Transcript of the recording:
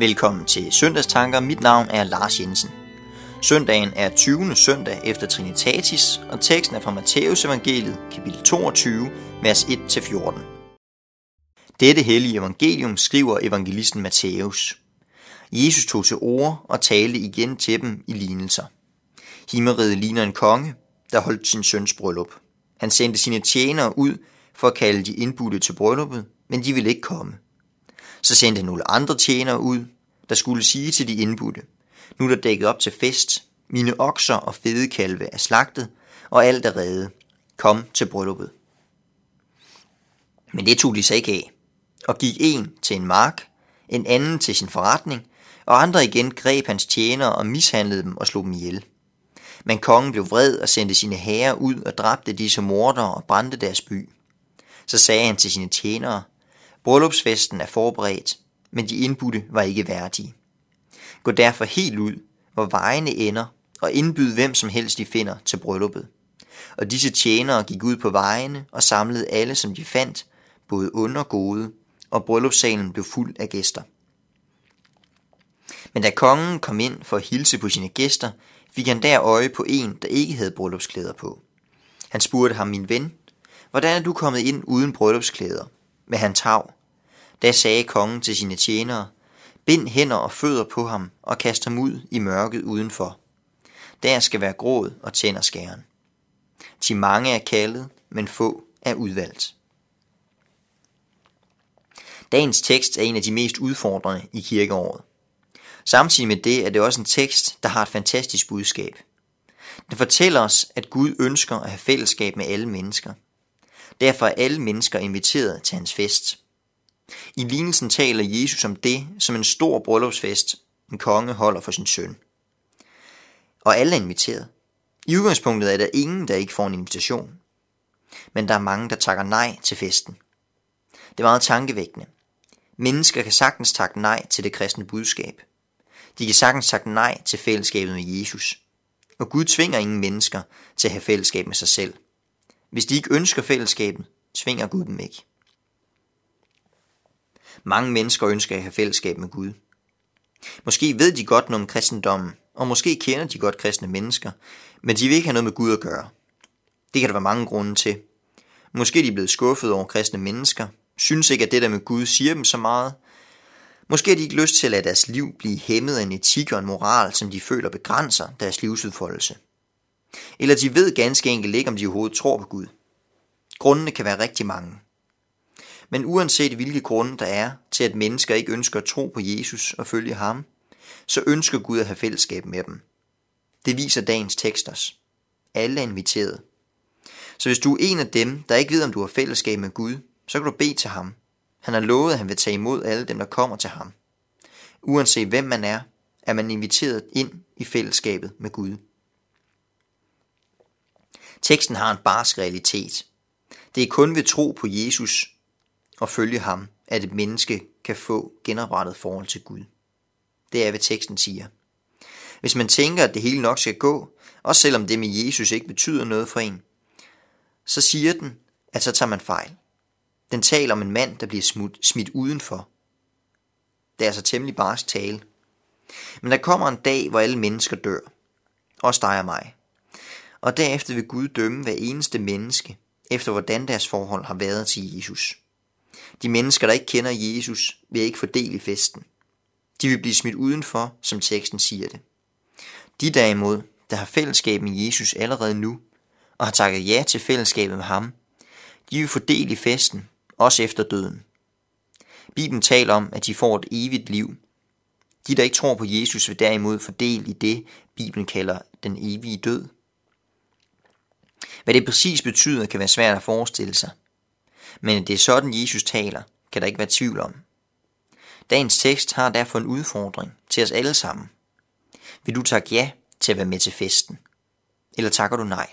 Velkommen til Søndagstanker. Mit navn er Lars Jensen. Søndagen er 20. søndag efter Trinitatis, og teksten er fra Matteus evangeliet, kapitel 22, vers 1-14. Dette hellige evangelium skriver evangelisten Matthæus. Jesus tog til ord og talte igen til dem i lignelser. Himmeriget ligner en konge, der holdt sin søns bryllup. Han sendte sine tjenere ud for at kalde de indbudte til brylluppet, men de ville ikke komme. Så sendte han nogle andre tjenere ud, der skulle sige til de indbudte, nu er der dækket op til fest, mine okser og fede kalve er slagtet, og alt er reddet. Kom til brylluppet. Men det tog de sig ikke af, og gik en til en mark, en anden til sin forretning, og andre igen greb hans tjenere og mishandlede dem og slog dem ihjel. Men kongen blev vred og sendte sine herrer ud og dræbte disse mordere og brændte deres by. Så sagde han til sine tjenere, Bryllupsfesten er forberedt, men de indbudte var ikke værdige. Gå derfor helt ud, hvor vejene ender, og indbyd hvem som helst de finder til brylluppet. Og disse tjenere gik ud på vejene og samlede alle, som de fandt, både onde og gode, og bryllupssalen blev fuld af gæster. Men da kongen kom ind for at hilse på sine gæster, fik han der øje på en, der ikke havde bryllupsklæder på. Han spurgte ham, min ven, hvordan er du kommet ind uden bryllupsklæder? Med hans hav. Da sagde kongen til sine tjenere, bind hænder og fødder på ham og kast ham ud i mørket udenfor. Der skal være gråd og tænder skæren. Til mange er kaldet, men få er udvalgt. Dagens tekst er en af de mest udfordrende i kirkeåret. Samtidig med det er det også en tekst, der har et fantastisk budskab. Den fortæller os, at Gud ønsker at have fællesskab med alle mennesker – Derfor er alle mennesker inviteret til hans fest. I lignelsen taler Jesus om det som en stor bryllupsfest, en konge holder for sin søn. Og alle er inviteret. I udgangspunktet er der ingen, der ikke får en invitation. Men der er mange, der takker nej til festen. Det er meget tankevækkende. Mennesker kan sagtens takke nej til det kristne budskab. De kan sagtens takke nej til fællesskabet med Jesus. Og Gud tvinger ingen mennesker til at have fællesskab med sig selv – hvis de ikke ønsker fællesskabet, tvinger Gud dem ikke. Mange mennesker ønsker at have fællesskab med Gud. Måske ved de godt noget om kristendommen, og måske kender de godt kristne mennesker, men de vil ikke have noget med Gud at gøre. Det kan der være mange grunde til. Måske er de blevet skuffet over kristne mennesker, synes ikke, at det der med Gud siger dem så meget. Måske har de ikke lyst til at lade deres liv blive hæmmet af en etik og en moral, som de føler begrænser deres livsudfoldelse. Eller de ved ganske enkelt ikke, om de overhovedet tror på Gud. Grundene kan være rigtig mange. Men uanset hvilke grunde der er til, at mennesker ikke ønsker at tro på Jesus og følge ham, så ønsker Gud at have fællesskab med dem. Det viser dagens tekst os. Alle er inviteret. Så hvis du er en af dem, der ikke ved, om du har fællesskab med Gud, så kan du bede til ham. Han har lovet, at han vil tage imod alle dem, der kommer til ham. Uanset hvem man er, er man inviteret ind i fællesskabet med Gud. Teksten har en barsk realitet. Det er kun ved tro på Jesus og følge ham, at et menneske kan få genoprettet forhold til Gud. Det er, hvad teksten siger. Hvis man tænker, at det hele nok skal gå, også selvom det med Jesus ikke betyder noget for en, så siger den, at så tager man fejl. Den taler om en mand, der bliver smut, smidt udenfor. Det er altså temmelig barsk tale. Men der kommer en dag, hvor alle mennesker dør. Også dig og mig og derefter vil Gud dømme hver eneste menneske, efter hvordan deres forhold har været til Jesus. De mennesker, der ikke kender Jesus, vil ikke få del i festen. De vil blive smidt udenfor, som teksten siger det. De derimod, der har fællesskab med Jesus allerede nu, og har takket ja til fællesskabet med ham, de vil få del i festen, også efter døden. Bibelen taler om, at de får et evigt liv. De, der ikke tror på Jesus, vil derimod få del i det, Bibelen kalder den evige død. Hvad det præcis betyder, kan være svært at forestille sig. Men det er sådan, Jesus taler, kan der ikke være tvivl om. Dagens tekst har derfor en udfordring til os alle sammen. Vil du takke ja til at være med til festen? Eller takker du nej?